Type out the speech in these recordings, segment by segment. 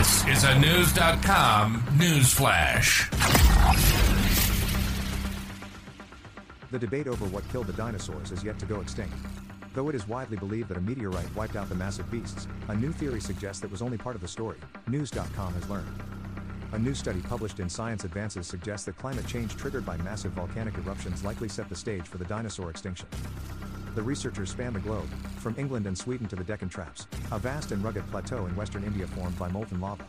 This is a News.com news flash. The debate over what killed the dinosaurs is yet to go extinct. Though it is widely believed that a meteorite wiped out the massive beasts, a new theory suggests that was only part of the story, News.com has learned. A new study published in Science Advances suggests that climate change triggered by massive volcanic eruptions likely set the stage for the dinosaur extinction. The researchers span the globe, from England and Sweden to the Deccan Traps, a vast and rugged plateau in western India formed by molten lava.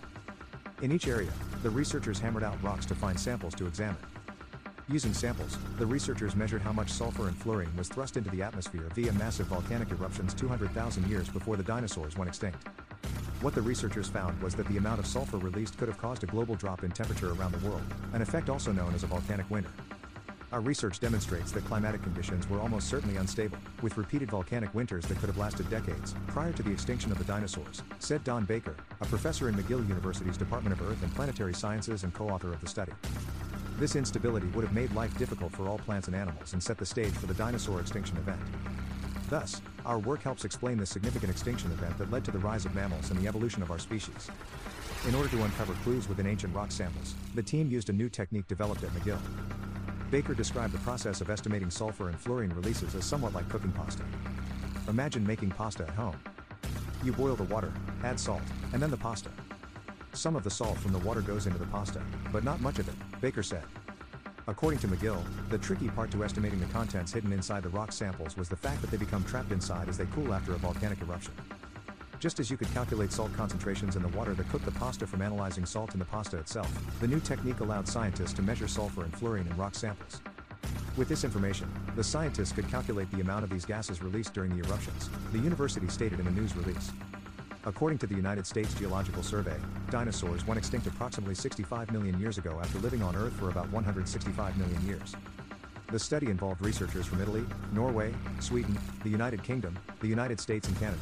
In each area, the researchers hammered out rocks to find samples to examine. Using samples, the researchers measured how much sulfur and fluorine was thrust into the atmosphere via massive volcanic eruptions 200,000 years before the dinosaurs went extinct. What the researchers found was that the amount of sulfur released could have caused a global drop in temperature around the world, an effect also known as a volcanic winter. Our research demonstrates that climatic conditions were almost certainly unstable, with repeated volcanic winters that could have lasted decades, prior to the extinction of the dinosaurs, said Don Baker, a professor in McGill University's Department of Earth and Planetary Sciences and co-author of the study. This instability would have made life difficult for all plants and animals and set the stage for the dinosaur extinction event. Thus, our work helps explain the significant extinction event that led to the rise of mammals and the evolution of our species. In order to uncover clues within ancient rock samples, the team used a new technique developed at McGill. Baker described the process of estimating sulfur and fluorine releases as somewhat like cooking pasta. Imagine making pasta at home. You boil the water, add salt, and then the pasta. Some of the salt from the water goes into the pasta, but not much of it, Baker said. According to McGill, the tricky part to estimating the contents hidden inside the rock samples was the fact that they become trapped inside as they cool after a volcanic eruption. Just as you could calculate salt concentrations in the water that cooked the pasta from analyzing salt in the pasta itself, the new technique allowed scientists to measure sulfur and fluorine in rock samples. With this information, the scientists could calculate the amount of these gases released during the eruptions, the university stated in a news release. According to the United States Geological Survey, dinosaurs went extinct approximately 65 million years ago after living on Earth for about 165 million years. The study involved researchers from Italy, Norway, Sweden, the United Kingdom, the United States, and Canada.